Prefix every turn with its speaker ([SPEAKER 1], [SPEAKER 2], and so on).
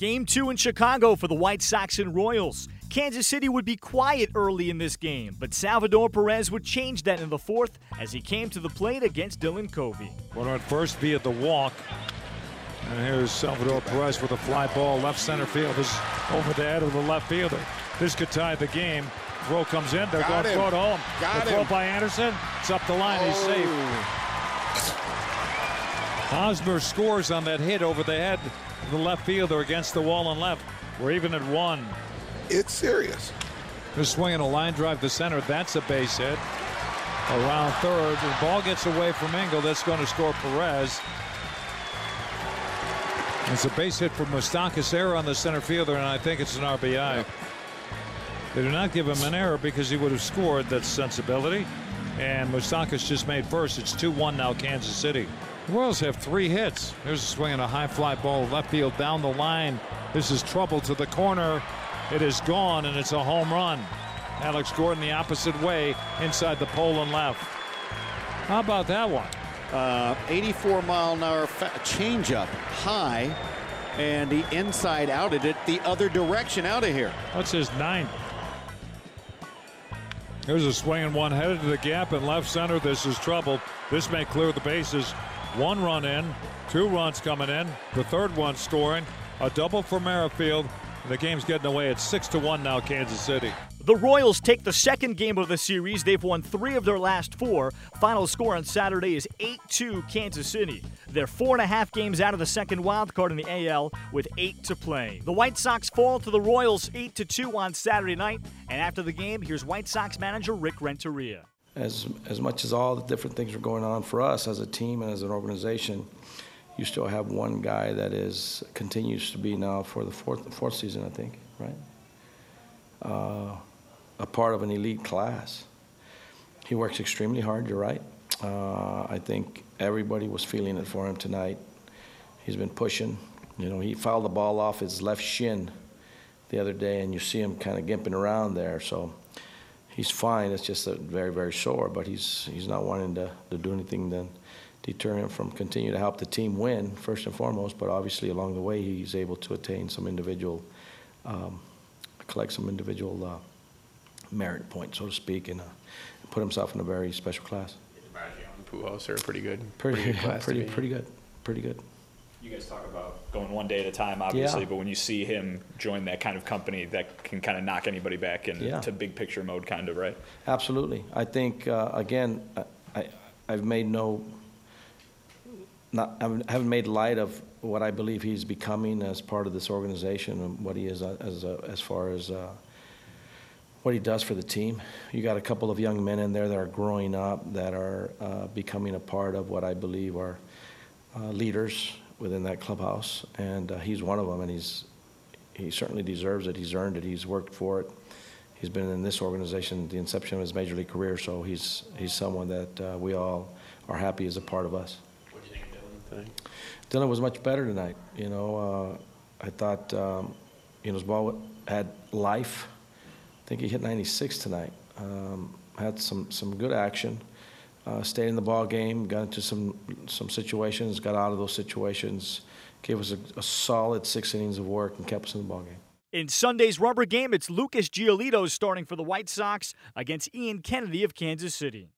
[SPEAKER 1] Game two in Chicago for the White Sox and Royals. Kansas City would be quiet early in this game, but Salvador Perez would change that in the fourth as he came to the plate against Dylan Covey.
[SPEAKER 2] Runner at first via the walk. And here's Salvador Perez with a fly ball left center field. This is over the head of the left fielder. This could tie the game. Throw comes in. They're
[SPEAKER 3] Got
[SPEAKER 2] going to throw it home.
[SPEAKER 3] Got
[SPEAKER 2] the throw
[SPEAKER 3] him.
[SPEAKER 2] by Anderson. It's up the line. He's safe.
[SPEAKER 3] Oh.
[SPEAKER 2] Hosmer scores on that hit over the head of the left fielder against the wall and left. We're even at one.
[SPEAKER 3] It's serious.
[SPEAKER 2] They're swinging a line drive to center. That's a base hit. Around third. The ball gets away from Engel. That's going to score Perez. It's a base hit for Moustakas error on the center fielder, and I think it's an RBI. They do not give him an error because he would have scored. That's sensibility. And Moustakas just made first. It's 2 1 now, Kansas City. The Royals have three hits. There's a swing and a high fly ball left field down the line. This is trouble to the corner. It is gone, and it's a home run. Alex Gordon the opposite way inside the pole and left. How about that one?
[SPEAKER 4] Uh, 84 mile an hour changeup high, and he inside outed it the other direction out of here.
[SPEAKER 2] That's his ninth. Here's a swing and one headed to the gap in left center. This is trouble. This may clear the bases. One run in, two runs coming in. The third one scoring. A double for Merrifield. The game's getting away. It's six to one now, Kansas City.
[SPEAKER 1] The Royals take the second game of the series. They've won three of their last four. Final score on Saturday is 8 2 Kansas City. They're four and a half games out of the second wild card in the AL with eight to play. The White Sox fall to the Royals 8 2 on Saturday night. And after the game, here's White Sox manager Rick Renteria.
[SPEAKER 5] As as much as all the different things are going on for us as a team and as an organization, you still have one guy that is continues to be now for the fourth fourth season, I think, right? Uh, a part of an elite class. He works extremely hard. You're right. Uh, I think everybody was feeling it for him tonight. He's been pushing. You know, he fouled the ball off his left shin the other day, and you see him kind of gimping around there. So he's fine. It's just a very, very sore, but he's he's not wanting to, to do anything to deter him from continue to help the team win first and foremost. But obviously, along the way, he's able to attain some individual, um, collect some individual uh, merit points, so to speak, and uh, put himself in a very special class.
[SPEAKER 6] Pujols are pretty good.
[SPEAKER 5] Pretty,
[SPEAKER 6] good class
[SPEAKER 5] pretty, pretty good, pretty good.
[SPEAKER 7] You guys talk about going one day at a time, obviously,
[SPEAKER 5] Yeah.
[SPEAKER 7] but when you see him join that kind of company, that can kind of knock anybody back into
[SPEAKER 5] Yeah.
[SPEAKER 7] big picture mode, kind of, right?
[SPEAKER 5] Absolutely. I think, uh, again, I- I, I've made no, not, I haven't made light of what I believe he's becoming as part of this organization and what he is uh, as, a- as far as uh, what he does for the team. You got a couple of young men in there that are growing up, that are uh, becoming a part of what I believe are uh, leaders within that clubhouse, and uh, he's one of them, and he's, he certainly deserves it. He's earned it. He's worked for it. He's been in this organization the inception of his major league career, so he's he's someone that uh, we all are happy is a part of us.
[SPEAKER 6] What do you think of Dylan tonight?
[SPEAKER 5] Dylan was much better tonight. You know, uh, I thought um, you know his ball had life. I think he hit 96 tonight. Um, had some some good action. Uh, stayed in the ball game. Got into some some situations. Got out of those situations. Gave us a, a solid six innings of work and kept us in the ball game.
[SPEAKER 1] In Sunday's rubber game, it's Lucas Giolito starting for the White Sox against Ian Kennedy of Kansas City.